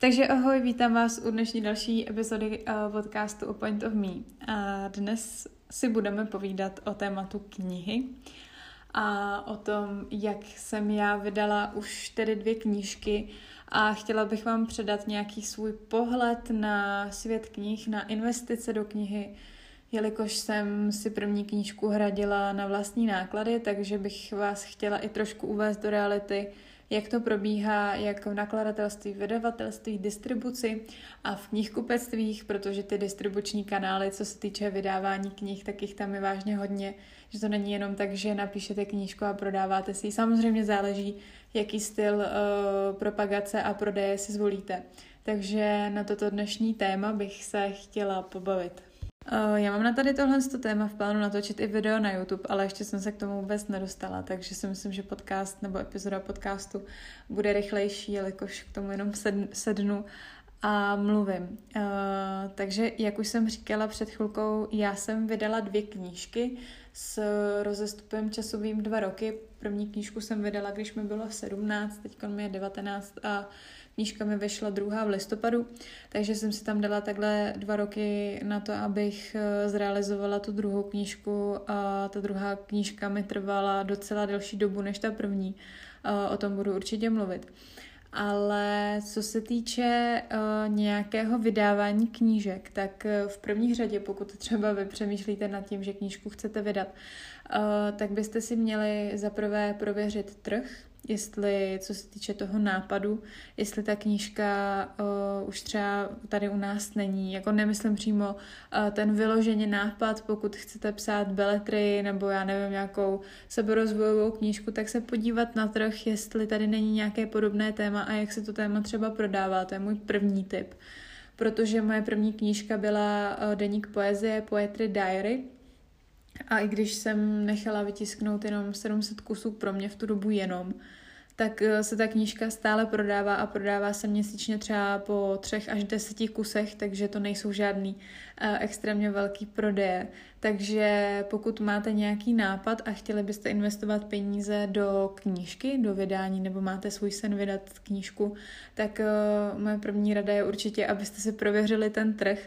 Takže ahoj, vítám vás u dnešní další epizody uh, podcastu O Point of Me. A dnes si budeme povídat o tématu knihy a o tom, jak jsem já vydala už tedy dvě knížky a chtěla bych vám předat nějaký svůj pohled na svět knih, na investice do knihy, jelikož jsem si první knížku hradila na vlastní náklady, takže bych vás chtěla i trošku uvést do reality, jak to probíhá, jak v nakladatelství, vydavatelství, distribuci a v knihkupectvích, protože ty distribuční kanály, co se týče vydávání knih, tak jich tam je vážně hodně, že to není jenom tak, že napíšete knížku a prodáváte si Samozřejmě záleží, jaký styl uh, propagace a prodeje si zvolíte. Takže na toto dnešní téma bych se chtěla pobavit. Eh, já mám na tady tohle téma v plánu natočit i video na YouTube, ale ještě jsem se k tomu vůbec nedostala, takže si myslím, že podcast nebo epizoda podcastu bude rychlejší, jelikož k tomu jenom sednu a mluvím. Uh, takže, jak už jsem říkala před chvilkou, já jsem vydala dvě knížky s rozestupem časovým dva roky. První knížku jsem vydala, když mi bylo 17, teď mi je 19 a Knížka mi vyšla druhá v listopadu, takže jsem si tam dala takhle dva roky na to, abych eh, zrealizovala tu druhou knížku a ta druhá knížka mi trvala docela delší dobu než ta první. Eh, o tom budu určitě mluvit. Ale co se týče uh, nějakého vydávání knížek, tak uh, v první řadě, pokud třeba vy přemýšlíte nad tím, že knížku chcete vydat, tak byste si měli zaprvé prověřit trh, jestli, co se týče toho nápadu, jestli ta knížka uh, už třeba tady u nás není. Jako nemyslím přímo uh, ten vyloženě nápad, pokud chcete psát beletry nebo já nevím, nějakou seberozvojovou knížku, tak se podívat na trh, jestli tady není nějaké podobné téma a jak se to téma třeba prodává. To je můj první tip. Protože moje první knížka byla uh, Deník poezie, Poetry Diary, a i když jsem nechala vytisknout jenom 700 kusů pro mě v tu dobu jenom, tak eh, se ta knížka stále prodává a prodává se měsíčně třeba po třech až deseti kusech, takže to nejsou žádný uh, extrémně velký prodeje. Takže pokud máte nějaký nápad a chtěli byste investovat peníze do knížky, do vydání, nebo máte svůj sen vydat knížku, tak uh, moje první rada je určitě, abyste si prověřili ten trh,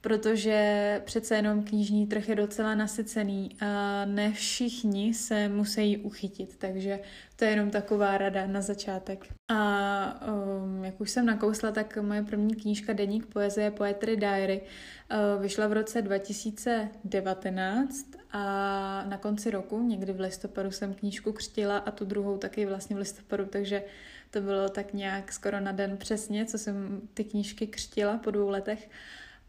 protože přece jenom knižní trh je docela nasycený a ne všichni se musí uchytit, takže to je jenom taková rada na začátek. A um, jak už jsem nakousla, tak moje první knížka Deník poezie Poetry Diary uh, vyšla v roce 2019 a na konci roku, někdy v listopadu jsem knížku křtila a tu druhou taky vlastně v listopadu, takže to bylo tak nějak skoro na den přesně, co jsem ty knížky křtila po dvou letech.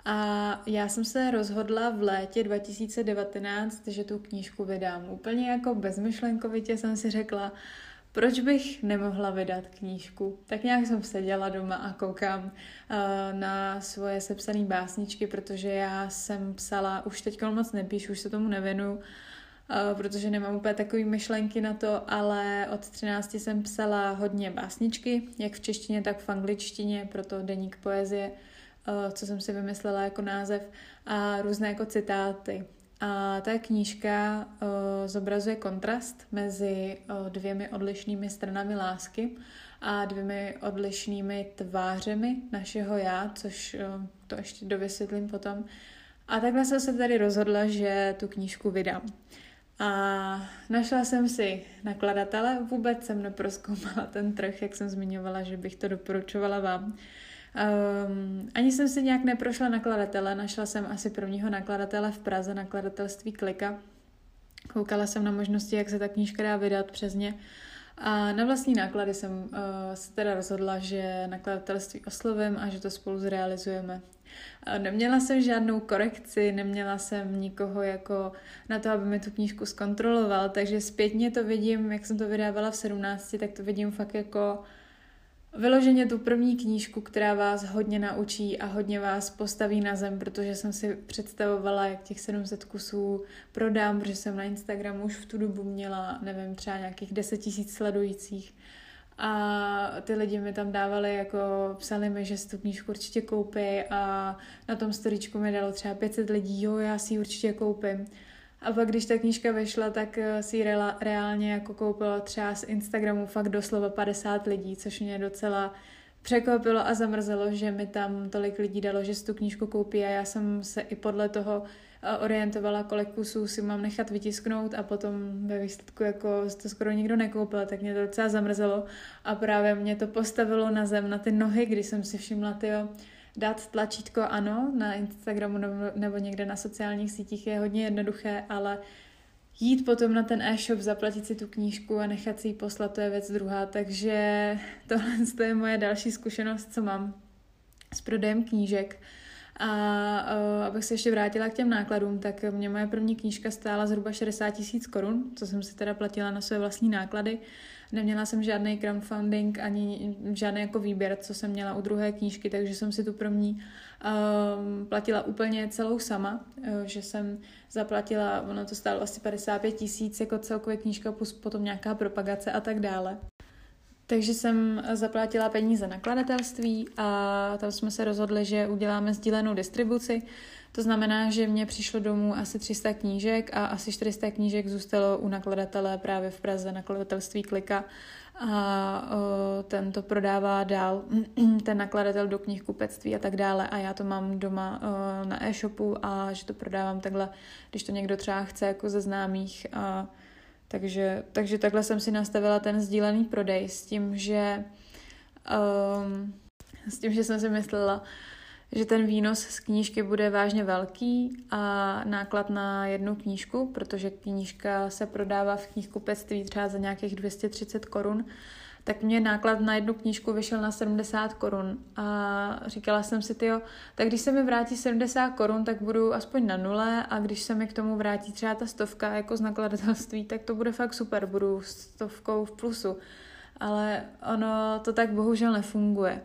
A já jsem se rozhodla v létě 2019, že tu knížku vydám. Úplně jako bezmyšlenkovitě jsem si řekla, proč bych nemohla vydat knížku? Tak nějak jsem seděla doma a koukám uh, na svoje sepsané básničky, protože já jsem psala, už teď moc nepíšu, už se tomu nevěnuju, uh, protože nemám úplně takové myšlenky na to, ale od 13 jsem psala hodně básničky, jak v češtině, tak v angličtině, proto deník poezie Eh, co jsem si vymyslela jako název, a různé jako citáty. A ta knížka uh, zobrazuje kontrast mezi uh, dvěmi odlišnými stranami lásky a dvěmi odlišnými tvářemi našeho já, což to ještě dovysvětlím potom. A takhle jsem se tady rozhodla, že tu knížku vydám. A našla jsem si nakladatele, vůbec jsem neproskoumala ten trh, jak jsem zmiňovala, že bych to doporučovala vám. Um, ani jsem si nějak neprošla nakladatele, našla jsem asi prvního nakladatele v Praze, nakladatelství Klika. Koukala jsem na možnosti, jak se ta knížka dá vydat přes ně. A na vlastní náklady jsem uh, se teda rozhodla, že nakladatelství oslovím a že to spolu zrealizujeme. Neměla jsem žádnou korekci, neměla jsem nikoho jako na to, aby mi tu knížku zkontroloval, takže zpětně to vidím, jak jsem to vydávala v 17, tak to vidím fakt jako Vyloženě tu první knížku, která vás hodně naučí a hodně vás postaví na zem, protože jsem si představovala, jak těch 700 kusů prodám, protože jsem na Instagramu už v tu dobu měla, nevím, třeba nějakých 10 tisíc sledujících. A ty lidi mi tam dávali, jako psali mi, že si tu knížku určitě koupí a na tom storíčku mi dalo třeba 500 lidí, jo, já si ji určitě koupím. A pak, když ta knížka vyšla, tak eh, si ji reálně jako koupilo třeba z Instagramu fakt doslova 50 lidí, což mě docela překvapilo a zamrzelo, že mi tam tolik lidí dalo, že si tu knížku koupí. A já jsem se i podle toho eh, orientovala, kolik kusů si mám nechat vytisknout a potom ve výsledku jako to skoro nikdo nekoupil, tak mě to docela zamrzelo. A právě mě to postavilo na zem, na ty nohy, když jsem si všimla, tyjo, dát tlačítko ano na Instagramu nebo, nebo někde na sociálních sítích je hodně jednoduché, ale jít potom na ten e-shop, zaplatit si tu knížku a nechat si ji poslat, to je věc druhá. Takže tohle je moje další zkušenost, co mám s prodejem knížek. A uh, abych se ještě vrátila k těm nákladům, tak mě moje první knížka stála zhruba 60 tisíc korun, co jsem si teda platila na své vlastní náklady. Neměla jsem žádný crowdfunding ani žádný jako výběr, co jsem měla u druhé knížky, takže jsem si tu první um, platila úplně celou sama, uh, že jsem zaplatila, ono to stálo asi 55 tisíc jako celkově knížka plus potom nějaká propagace a tak dále. Takže jsem zaplatila peníze nakladatelství a tam jsme se rozhodli, že uděláme sdílenou distribuci. To znamená, že mě přišlo domů asi 300 knížek a asi 400 knížek zůstalo u nakladatele právě v Praze, nakladatelství Klika. A ten to prodává dál, ten nakladatel do knihkupectví a tak dále. A já to mám doma na e-shopu a že to prodávám takhle, když to někdo třeba chce jako ze známých. A takže, takže takhle jsem si nastavila ten sdílený prodej s tím, že um, s tím, že jsem si myslela, že ten výnos z knížky bude vážně velký a náklad na jednu knížku, protože knížka se prodává v knihkupectví třeba za nějakých 230 korun, tak mě náklad na jednu knížku vyšel na 70 korun a říkala jsem si, tyjo, tak když se mi vrátí 70 korun, tak budu aspoň na nule a když se mi k tomu vrátí třeba ta stovka jako z nakladatelství, tak to bude fakt super, budu stovkou v plusu. Ale ono to tak bohužel nefunguje.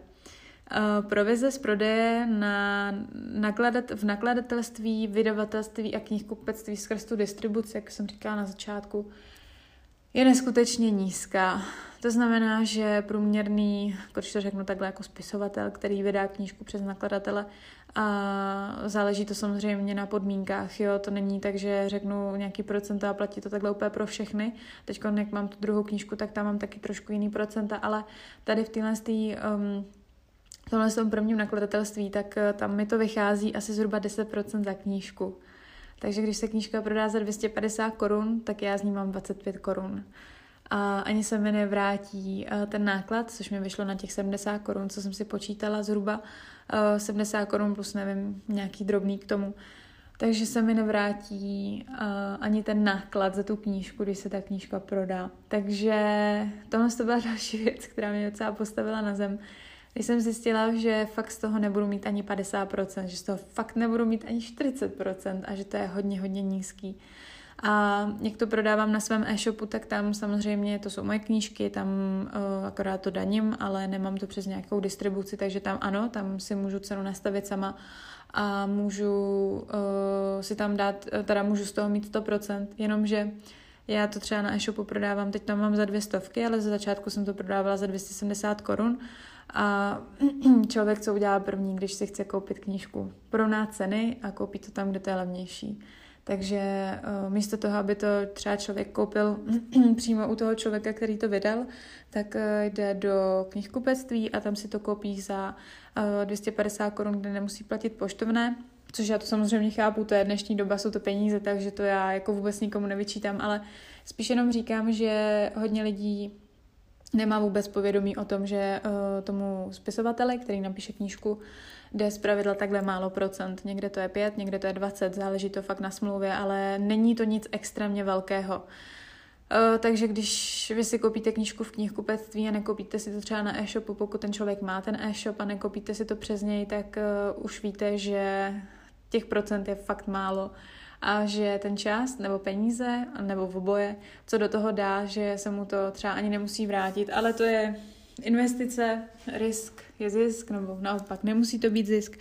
Provize z prodeje na nakladat, v nakladatelství, vydavatelství a knihkupectví skrz tu distribuci, jak jsem říkala na začátku, je neskutečně nízká. To znamená, že průměrný, když to řeknu takhle jako spisovatel, který vydá knížku přes nakladatele, a záleží to samozřejmě na podmínkách, jo, to není tak, že řeknu nějaký procenta a platí to takhle úplně pro všechny. Teď, jak mám tu druhou knížku, tak tam mám taky trošku jiný procenta, ale tady v téhle um, tomhle tom prvním nakladatelství, tak eh, tam mi to vychází asi zhruba 10% za knížku. Takže když se knížka prodá za 250 korun, tak já z ní mám 25 korun. A ani se mi nevrátí eh, ten náklad, což mi vyšlo na těch 70 korun, co jsem si počítala zhruba. 70 eh, korun plus nevím, nějaký drobný k tomu. Takže se mi nevrátí ani ten náklad za tu knížku, když se ta knížka prodá. Takže tohle to byla další věc, která mě docela postavila na zem. Když jsem zjistila, že fakt z toho nebudu mít ani 50%, že z toho fakt nebudu mít ani 40% a že to je hodně, hodně nízký. A jak to prodávám na svém e-shopu, tak tam samozřejmě to jsou moje knížky, tam uh, akorát to daním, ale nemám to přes nějakou distribuci, takže tam ano, tam si můžu cenu nastavit sama a můžu uh, si tam dát, teda můžu z toho mít 100%, jenomže já to třeba na e-shopu prodávám, teď tam mám za dvě stovky, ale za začátku jsem to prodávala za 270 korun a člověk, co udělá první, když si chce koupit knížku, provná ceny a koupí to tam, kde to je levnější. Takže uh, místo toho, aby to třeba člověk koupil přímo u toho člověka, který to vydal, tak uh, jde do knihkupectví a tam si to koupí za uh, 250 korun, kde nemusí platit poštovné. Což já to samozřejmě chápu, to je dnešní doba, jsou to peníze, takže to já jako vůbec nikomu nevyčítám, ale spíš jenom říkám, že hodně lidí nemá vůbec povědomí o tom, že uh, tomu spisovateli, který napíše knížku, jde z pravidla takhle málo procent. Někde to je 5, někde to je 20, záleží to fakt na smlouvě, ale není to nic extrémně velkého. Uh, takže když vy si koupíte knížku v knihkupectví a nekoupíte si to třeba na e-shopu, pokud ten člověk má ten e-shop a nekoupíte si to přes něj, tak uh, už víte, že těch procent je fakt málo a že ten čas nebo peníze nebo v oboje, co do toho dá, že se mu to třeba ani nemusí vrátit, ale to je investice, risk je zisk, nebo naopak nemusí to být zisk,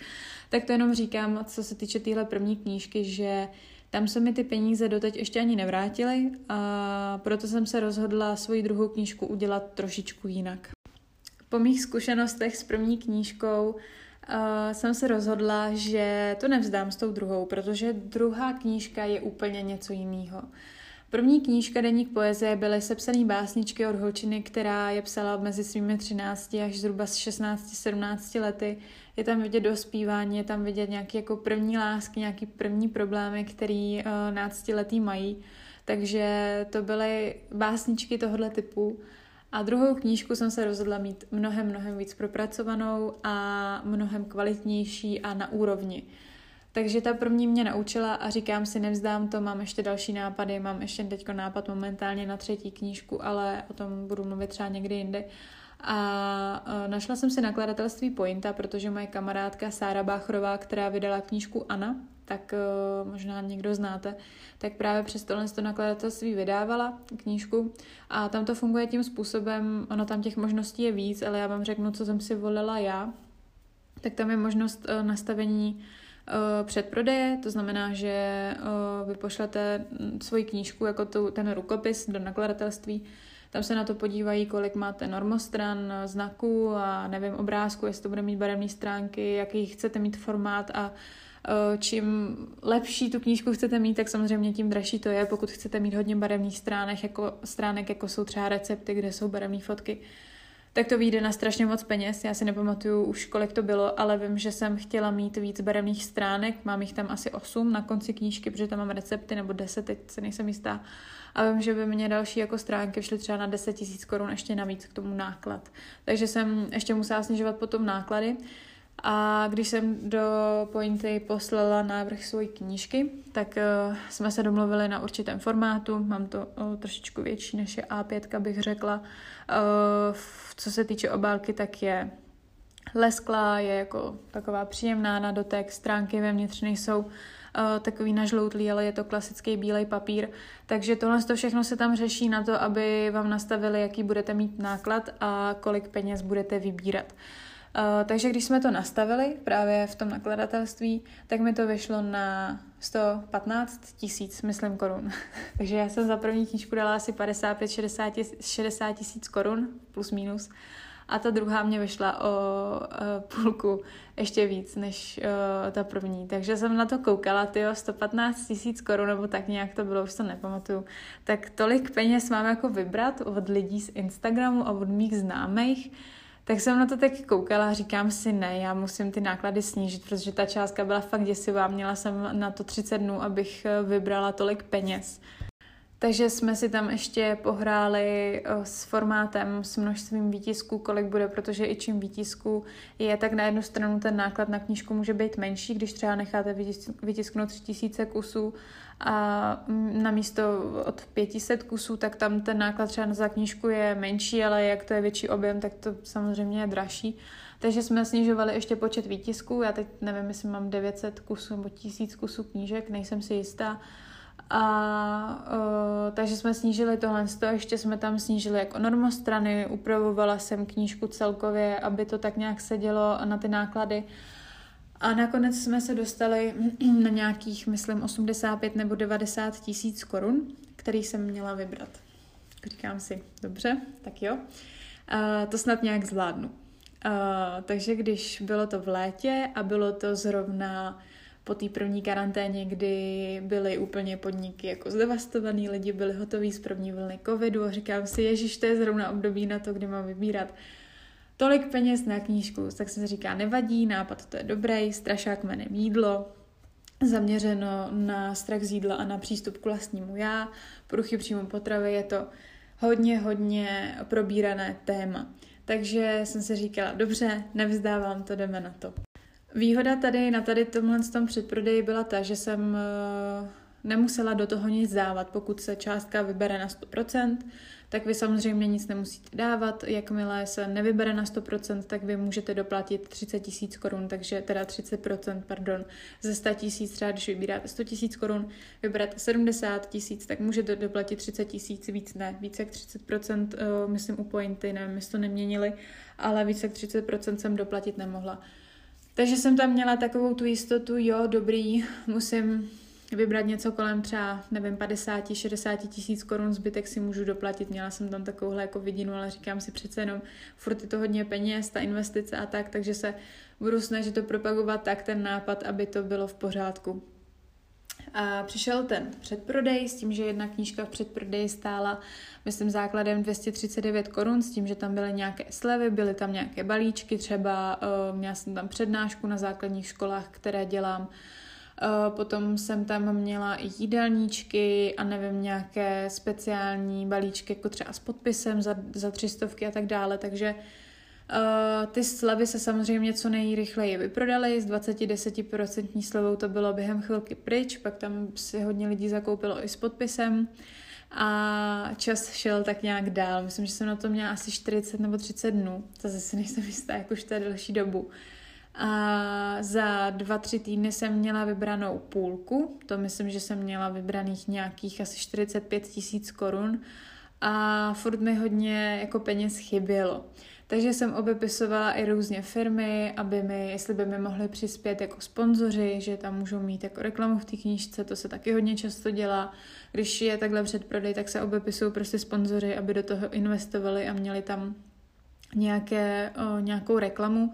tak to jenom říkám, co se týče téhle první knížky, že tam se mi ty peníze doteď ještě ani nevrátily a proto jsem se rozhodla svoji druhou knížku udělat trošičku jinak. Po mých zkušenostech s první knížkou uh, jsem se rozhodla, že to nevzdám s tou druhou, protože druhá knížka je úplně něco jiného. První knížka Deník poezie byly sepsané básničky od holčiny, která je psala mezi svými 13 až zhruba 16-17 lety. Je tam vidět dospívání, je tam vidět nějaké jako první lásky, nějaké první problémy, které uh, náctiletí mají. Takže to byly básničky tohoto typu. A druhou knížku jsem se rozhodla mít mnohem, mnohem víc propracovanou a mnohem kvalitnější a na úrovni. Takže ta první mě naučila a říkám si, nevzdám to, mám ještě další nápady, mám ještě teď nápad momentálně na třetí knížku, ale o tom budu mluvit třeba někdy jinde. A e, našla jsem si nakladatelství Pointa, protože moje kamarádka Sára Báchrová, která vydala knížku Ana, tak uh, možná někdo znáte, tak právě přes tohle to nakladatelství vydávala knížku. A tam to funguje tím způsobem, ono tam těch možností je víc, ale já vám řeknu, co jsem si volila já, tak tam je možnost uh, nastavení uh, předprodeje, to znamená, že vy pošlete svoji knížku jako tu, ten rukopis do nakladatelství, tam se na to podívají, kolik máte normostran, znaků a nevím, obrázku, jestli to bude mít barevné stránky, jaký chcete mít formát a Eh, čím lepší tu knížku chcete mít, tak samozřejmě tím dražší to je. Pokud chcete mít hodně barevných stránek, jako, stránek, jako jsou třeba recepty, kde jsou barevné fotky, tak to vyjde na strašně moc peněz. Já si nepamatuju už, kolik to bylo, ale vím, že jsem chtěla mít víc barevných stránek. Mám jich tam asi 8 na konci knížky, protože tam mám recepty, nebo 10, teď se nejsem jistá. A vím, že by mě další jako stránky šly třeba na 10 000 korun ještě navíc k tomu náklad. Takže jsem ještě musela snižovat potom náklady. A když jsem do Pointy poslala návrh své knížky, tak uh, jsme se domluvili na určitém formátu. Mám to uh, trošičku větší než je A5, bych řekla. Uh, co se týče obálky, tak je lesklá, je jako taková příjemná na dotek, stránky vevnitř nejsou takový nažloutlý, ale je to klasický bílej papír. Takže tohle to všechno se tam řeší na to, aby vám nastavili, jaký budete mít náklad a kolik peněz budete vybírat. Uh, takže když jsme to nastavili právě v tom nakladatelství, tak mi to vyšlo na 115 tisíc, myslím, korun. takže já jsem za první knížku dala asi 55-60 tisíc korun, plus minus. A ta druhá mě vyšla o uh, půlku ještě víc než uh, ta první. Takže jsem na to koukala, ty 115 tisíc korun, nebo tak nějak to bylo, už to nepamatuju. Tak tolik peněz mám jako vybrat od lidí z Instagramu a od mých známých, tak jsem na to tak koukala a říkám si, ne, já musím ty náklady snížit, protože ta částka byla fakt děsivá. Měla jsem na to 30 dnů, abych eh, vybrala tolik peněz. Takže jsme si tam ještě pohráli eh, s formátem, s množstvím výtisků, kolik bude, protože i čím výtisků je, tak na jednu stranu ten náklad na knížku může být menší, když třeba necháte vytisknout 3000 kusů a na místo od 500 kusů, tak tam ten náklad třeba za knížku je menší, ale jak to je větší objem, tak to samozřejmě je dražší. Takže jsme snižovali ještě počet výtisků, já teď nevím, jestli mám 900 kusů nebo 1000 kusů knížek, nejsem si jistá. A uh, takže jsme snížili tohle, to ještě jsme tam snížili jako normostrany, upravovala jsem knížku celkově, aby to tak nějak sedělo na ty náklady. A nakonec jsme se dostali na nějakých, myslím, 85 nebo 90 tisíc korun, který jsem měla vybrat. Říkám si, dobře, tak jo. Uh, to snad nějak zvládnu. Uh, takže když bylo to v létě a bylo to zrovna po té první karanténě, kdy byly úplně podniky jako zdevastovaný, lidi byli hotoví z první vlny covidu a říkám si, ježiš, to je zrovna období na to, kdy mám vybírat tolik peněz na knížku, tak se říká, nevadí, nápad to je dobrý, strašák jménem jídlo, zaměřeno na strach z jídla a na přístup k vlastnímu já, poruchy příjmu potravy, je to hodně, hodně probírané téma. Takže jsem se říkala, dobře, nevzdávám to, jdeme na to. Výhoda tady na tady tomhle tom předprodeji byla ta, že jsem eh, nemusela do toho nic dávat, pokud se částka vybere na 100%, tak vy samozřejmě nic nemusíte dávat. Jakmile se nevybere na 100%, tak vy můžete doplatit 30 tisíc korun, takže teda 30%, pardon, ze 100 tisíc, třeba když vybíráte 100 tisíc korun, vyberete 70 tisíc, tak můžete doplatit 30 tisíc, víc ne, více jak 30%, uh, myslím u pointy, nevím, jestli to neměnili, ale více jak 30% jsem doplatit nemohla. Takže jsem tam měla takovou tu jistotu, jo, dobrý, musím vybrat něco kolem třeba, nevím, 50, 60 tisíc korun, zbytek si můžu doplatit. Měla jsem tam takovouhle jako vidinu, ale říkám si přece jenom, furt je to hodně peněz, ta investice a tak, takže se budu snažit to propagovat tak, ten nápad, aby to bylo v pořádku. A přišel ten předprodej s tím, že jedna knížka v předprodeji stála, myslím, základem 239 korun, s tím, že tam byly nějaké slevy, byly tam nějaké balíčky, třeba uh, měla jsem tam přednášku na základních školách, které dělám, Uh, potom jsem tam měla i jídelníčky a nevím, nějaké speciální balíčky, jako třeba s podpisem za, za třistovky a tak dále, takže uh, Uh, ty slevy se samozřejmě co nejrychleji vyprodaly, s 20-10% slevou to bylo během chvilky pryč, pak tam si hodně lidí zakoupilo i s podpisem a čas šel tak nějak dál. Myslím, že jsem na to měla asi 40 nebo 30 dnů, zase si nejsem jistá, jak už to je delší dobu. A za dva, tři týdny jsem měla vybranou půlku, to myslím, že jsem měla vybraných nějakých asi 45 tisíc korun a furt mi hodně jako peněz chybělo. Takže jsem obepisovala i různě firmy, aby mi, jestli by mi mohli přispět jako sponzoři, že tam můžou mít jako reklamu v té knížce, to se taky hodně často dělá. Když je takhle předprodej, tak se obepisují prostě sponzoři, aby do toho investovali a měli tam nějaké, o, nějakou reklamu.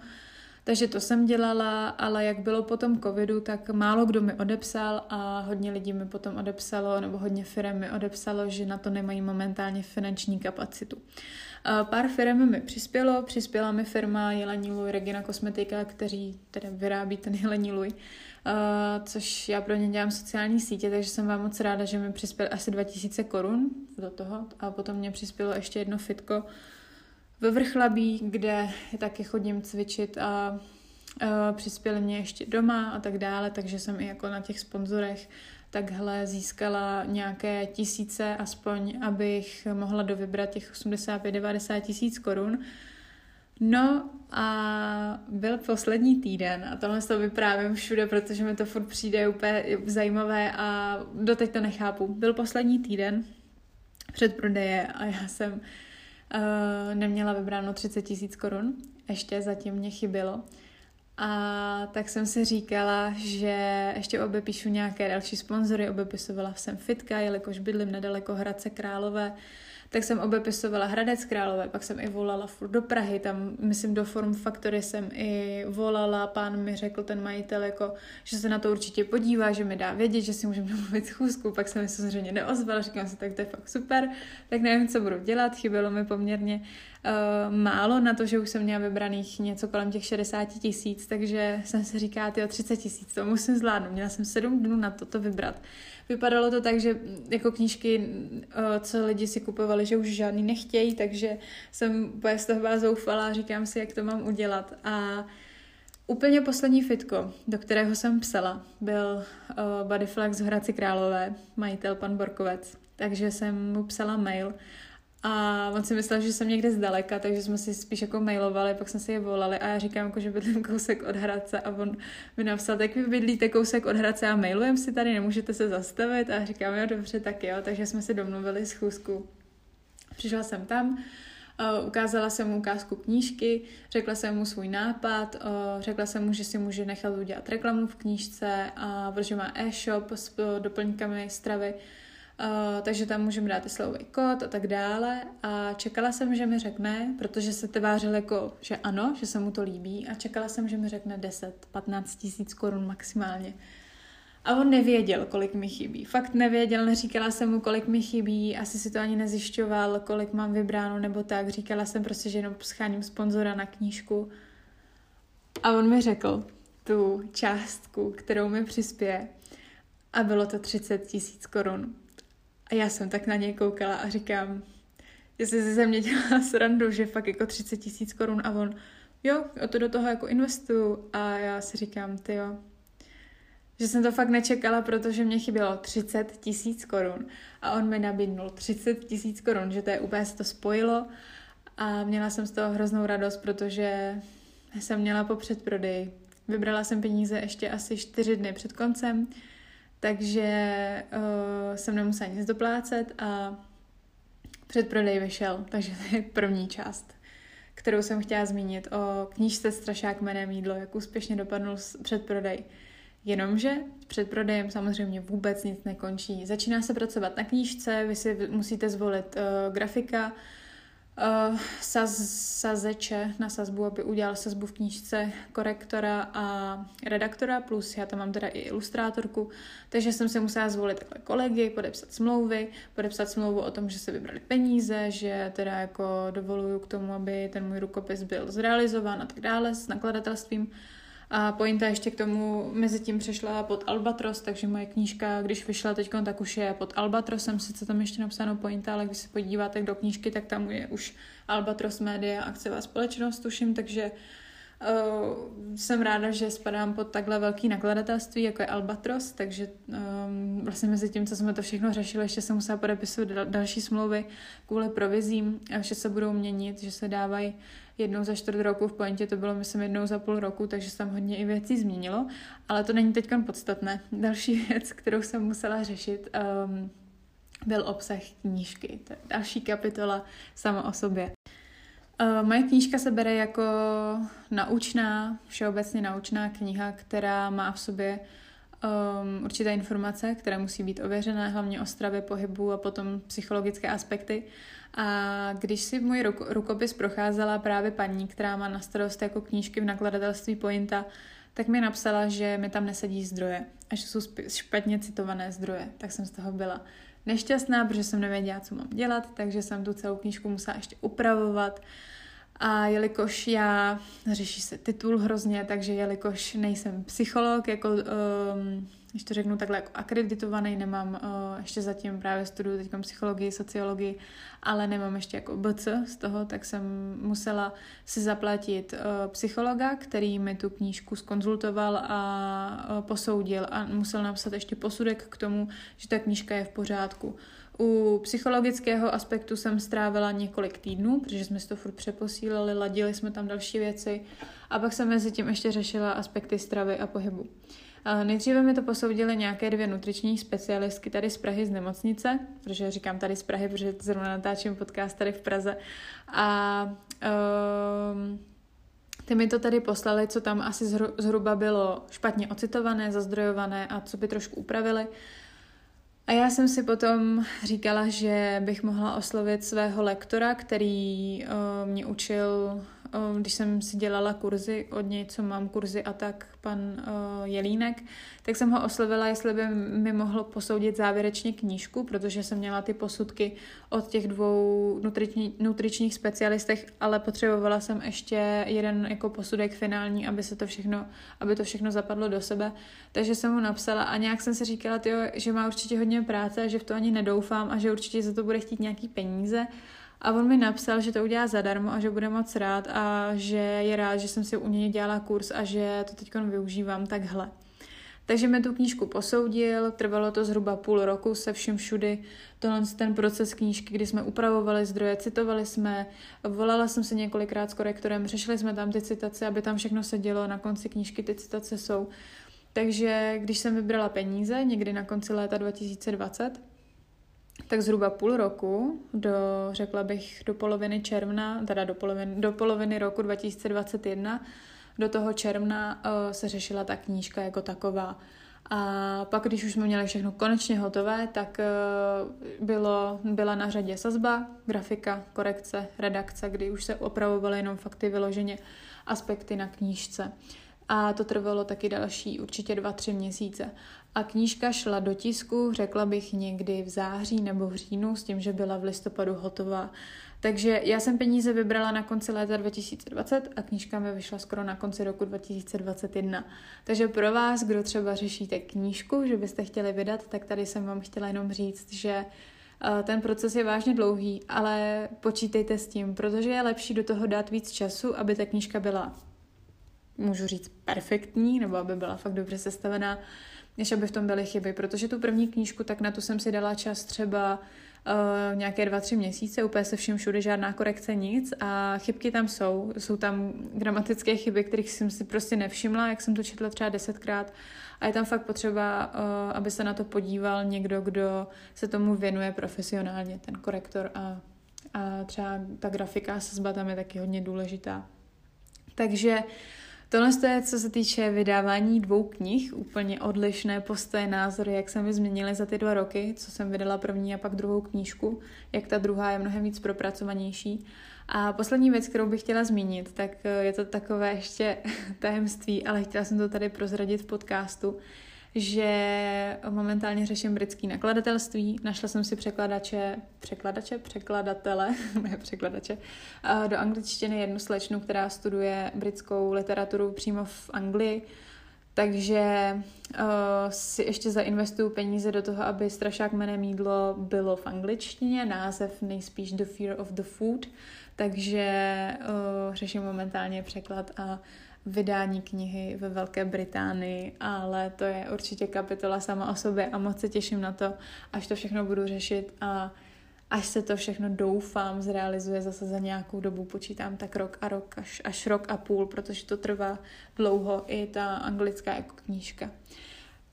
Takže to jsem dělala, ale jak bylo potom covidu, tak málo kdo mi odepsal a hodně lidí mi potom odepsalo, nebo hodně firm mi odepsalo, že na to nemají momentálně finanční kapacitu. Pár firm mi přispělo, přispěla mi firma Jelení Luj Regina Kosmetika, kteří tedy vyrábí ten Jelení Luj, což já pro ně dělám sociální sítě, takže jsem vám moc ráda, že mi přispěl asi 2000 korun do toho. A potom mě přispělo ještě jedno fitko ve Vrchlabí, kde taky chodím cvičit a přispěli mě ještě doma a tak dále, takže jsem i jako na těch sponzorech takhle získala nějaké tisíce aspoň, abych mohla dovybrat těch 85-90 tisíc korun. No a byl poslední týden a tohle to vyprávím všude, protože mi to furt přijde úplně zajímavé a doteď to nechápu. Byl poslední týden před prodeje a já jsem uh, neměla vybráno 30 tisíc korun. Ještě zatím mě chybělo. A tak jsem si říkala, že ještě obepíšu nějaké další sponzory. Obepisovala jsem Fitka, jelikož bydlím nedaleko Hradce Králové, tak jsem obepisovala Hradec Králové, pak jsem i volala furt do Prahy, tam myslím do Forum Factory jsem i volala, pán mi řekl ten majitel, jako, že se na to určitě podívá, že mi dá vědět, že si můžeme domluvit schůzku, pak jsem mi samozřejmě neozval, říkám si, tak to je fakt super, tak nevím, co budu dělat, chybělo mi poměrně uh, málo na to, že už jsem měla vybraných něco kolem těch 60 tisíc, takže jsem si říkala, ty 30 tisíc, to musím zvládnout, měla jsem 7 dnů na to to vybrat. Vypadalo to tak, že jako knížky, uh, co lidi si kupovali, že už žádný nechtějí, takže jsem úplně z toho byla zoufalá říkám si, jak to mám udělat. A Úplně poslední fitko, do kterého jsem psala, byl uh, Bodyflex v Hradci Králové, majitel pan Borkovec. Takže jsem mu psala mail a on si myslel, že jsem někde zdaleka, takže jsme si spíš jako mailovali, pak jsme si je volali a já říkám, jako, že bydlím kousek od Hradce a on mi napsal, tak vy bydlíte kousek od Hradce a mailujem si tady, nemůžete se zastavit a říkám, jo, dobře, tak jo, takže jsme si domluvili schůzku. Přišla jsem tam, Uh, ukázala jsem mu ukázku knížky, řekla jsem mu svůj nápad, uh, řekla jsem mu, že si může nechat udělat reklamu v knížce a že má e-shop s uh, doplňkami stravy, Uh, takže tam můžeme dát i slovový kód a tak dále. A čekala jsem, že mi řekne, protože se tvářil jako, že ano, že se mu to líbí a čekala jsem, že mi řekne 10-15 tisíc korun maximálně. A on nevěděl, kolik mi chybí. Fakt nevěděl, neříkala jsem mu, kolik mi chybí, asi si to ani nezjišťoval, kolik mám vybráno nebo tak. Říkala jsem prostě, že jenom scháním sponzora na knížku. A on mi řekl tu částku, kterou mi přispěje. A bylo to 30 tisíc korun. A já jsem tak na něj koukala a říkám, jestli si ze mě dělá srandu, že fakt jako 30 tisíc korun a on, jo, o to do toho jako investuju. A já si říkám, ty jo, že jsem to fakt nečekala, protože mě chybělo 30 tisíc korun a on mi nabídnul 30 tisíc korun, že to je úplně se to spojilo. A měla jsem z toho hroznou radost, protože jsem měla po předprodeji. Vybrala jsem peníze ještě asi 4 dny před koncem, takže uh, jsem nemusela nic doplácet a předprodej vyšel, takže to je první část, kterou jsem chtěla zmínit o knížce Strašák jménem jídlo, jak úspěšně dopadnul předprodej. Jenomže před prodejem samozřejmě vůbec nic nekončí. Začíná se pracovat na knížce, vy si musíte zvolit uh, grafika, uh, saz, sazeče na sazbu, aby udělal sazbu v knížce korektora a redaktora, plus já tam mám teda i ilustrátorku, takže jsem se musela zvolit takhle kolegy, podepsat smlouvy, podepsat smlouvu o tom, že se vybrali peníze, že teda jako dovoluju k tomu, aby ten můj rukopis byl zrealizován a tak dále s nakladatelstvím. A pointa ještě k tomu mezi tím přešla pod Albatros, takže moje knížka, když vyšla teď, tak už je pod Albatrosem, sice tam ještě napsáno pointa, ale když se podíváte do knížky, tak tam je už Albatros Media akciová společnost, tuším, takže uh, jsem ráda, že spadám pod takhle velký nakladatelství, jako je Albatros, takže um, vlastně mezi tím, co jsme to všechno řešili, ještě jsem musela podepisovat dal- další smlouvy kvůli provizím, že se budou měnit, že se dávají jednou za čtvrt roku, v pointě to bylo myslím jednou za půl roku, takže se tam hodně i věcí změnilo, ale to není teď podstatné. Další věc, kterou jsem musela řešit, um, byl obsah knížky. To je další kapitola sama o sobě. Uh, moje knížka se bere jako naučná, všeobecně naučná kniha, která má v sobě um, určité informace, které musí být ověřené, hlavně o stravě, pohybu a potom psychologické aspekty. A když si můj ruk- rukopis procházela právě paní, která má na starost jako knížky v nakladatelství Pointa, tak mi napsala, že mi tam nesedí zdroje a že jsou špatně citované zdroje. Tak jsem z toho byla nešťastná, protože jsem nevěděla, co mám dělat, takže jsem tu celou knížku musela ještě upravovat. A jelikož já, řeší se titul hrozně, takže jelikož nejsem psycholog, jako um, když to řeknu takhle jako akreditovaný, nemám uh, ještě zatím právě studuju teď psychologii, sociologii, ale nemám ještě jako BC z toho, tak jsem musela si zaplatit uh, psychologa, který mi tu knížku skonzultoval a uh, posoudil a musel napsat ještě posudek k tomu, že ta knížka je v pořádku. U psychologického aspektu jsem strávila několik týdnů, protože jsme si to furt přeposílali, ladili jsme tam další věci a pak jsem mezi tím ještě řešila aspekty stravy a pohybu. Nejdříve mi to posoudili nějaké dvě nutriční specialistky tady z Prahy z nemocnice, protože říkám tady z Prahy, protože zrovna natáčím podcast tady v Praze. A um, ty mi to tady poslali, co tam asi zhruba bylo špatně ocitované, zazdrojované a co by trošku upravili. A já jsem si potom říkala, že bych mohla oslovit svého lektora, který uh, mě učil když jsem si dělala kurzy od něj, co mám kurzy a tak, pan Jelínek, tak jsem ho oslovila, jestli by mi mohl posoudit závěrečně knížku, protože jsem měla ty posudky od těch dvou nutriční, nutričních specialistech, ale potřebovala jsem ještě jeden jako posudek finální, aby se to všechno, aby to všechno zapadlo do sebe. Takže jsem mu napsala a nějak jsem si říkala, tyjo, že má určitě hodně práce a že v to ani nedoufám a že určitě za to bude chtít nějaký peníze a on mi napsal, že to udělá zadarmo a že bude moc rád a že je rád, že jsem si u něj dělala kurz a že to teď využívám takhle. Takže mi tu knížku posoudil, trvalo to zhruba půl roku se vším všudy. Tohle ten proces knížky, kdy jsme upravovali zdroje, citovali jsme, volala jsem se několikrát s korektorem, řešili jsme tam ty citace, aby tam všechno se dělo, na konci knížky ty citace jsou. Takže když jsem vybrala peníze, někdy na konci léta 2020, tak zhruba půl roku, do, řekla bych, do poloviny června, teda do poloviny, do poloviny roku 2021, do toho června uh, se řešila ta knížka jako taková. A pak, když už jsme měli všechno konečně hotové, tak uh, bylo, byla na řadě sazba, grafika, korekce, redakce, kdy už se opravovaly jenom fakty vyloženě aspekty na knížce. A to trvalo taky další určitě dva, tři měsíce. A knížka šla do tisku, řekla bych někdy v září nebo v říjnu, s tím, že byla v listopadu hotová. Takže já jsem peníze vybrala na konci léta 2020 a knížka mi vyšla skoro na konci roku 2021. Takže pro vás, kdo třeba řešíte knížku, že byste chtěli vydat, tak tady jsem vám chtěla jenom říct, že eh, ten proces je vážně dlouhý, ale počítejte s tím, protože je lepší do toho dát víc času, aby ta knížka byla, můžu říct, perfektní, nebo aby byla fakt dobře sestavená, než aby v tom byly chyby, protože tu první knížku, tak na tu jsem si dala čas třeba uh, nějaké dva, tři měsíce, úplně se vším všude žádná korekce, nic. A chybky tam jsou. Jsou tam gramatické chyby, kterých jsem si prostě nevšimla, jak jsem to četla třeba desetkrát. A je tam fakt potřeba, uh, aby se na to podíval někdo, kdo se tomu věnuje profesionálně, ten korektor a, a třeba ta grafika sazba tam je taky hodně důležitá. Takže Tohle je, co se týče vydávání dvou knih, úplně odlišné postoje, názory, jak se mi změnily za ty dva roky, co jsem vydala první a pak druhou knížku, jak ta druhá je mnohem víc propracovanější. A poslední věc, kterou bych chtěla zmínit, tak eh, je to takové ještě tajemství, ale chtěla jsem to tady prozradit v podcastu, že momentálně řeším britský nakladatelství. Našla jsem si překladače, překladače, překladatele, ne překladače, do angličtiny jednu slečnu, která studuje britskou literaturu přímo v Anglii. Takže uh, si ještě zainvestuju peníze do toho, aby Strašák jménem mídlo bylo v angličtině, název nejspíš The Fear of the Food, takže uh, řeším momentálně překlad a vydání knihy ve Velké Británii, ale to je určitě kapitola sama o sobě a moc se těším na to, až to všechno budu řešit a až se to všechno doufám zrealizuje zase za nějakou dobu, počítám tak rok a rok, až, až rok a půl, protože to trvá dlouho i ta anglická jako knížka.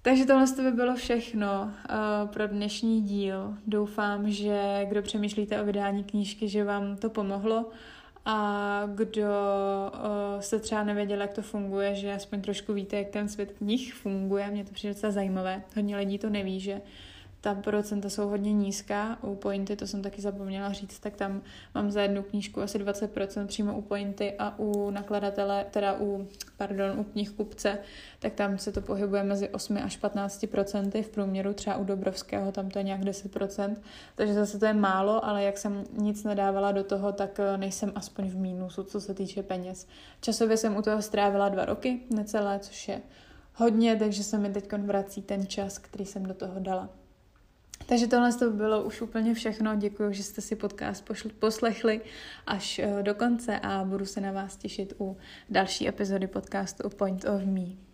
Takže tohle by bylo všechno uh, pro dnešní díl. Doufám, že kdo přemýšlíte o vydání knížky, že vám to pomohlo a kdo uh, se třeba nevěděl, jak to funguje, že aspoň trošku víte, jak ten svět knih funguje. Mě to přijde docela zajímavé. Hodně lidí to neví, že ta procenta jsou hodně nízká. U Pointy, to jsem taky zapomněla říct, tak tam mám za jednu knížku asi 20% přímo u Pointy a u nakladatele, teda u, pardon, u knihkupce, tak tam se to pohybuje mezi 8 až 15% v průměru, třeba u Dobrovského tam to je nějak 10%, takže zase to je málo, ale jak jsem nic nedávala do toho, tak eh, nejsem aspoň v mínusu, co se týče peněz. Časově jsem u toho strávila dva roky, necelé, což je hodně, takže se mi teď vrací ten čas, který jsem do toho dala. Takže tohle to bylo už úplně všechno. Děkuji, že jste si podcast poslechli až eh, do konce a budu se na vás těšit u další epizody podcastu Point of Me.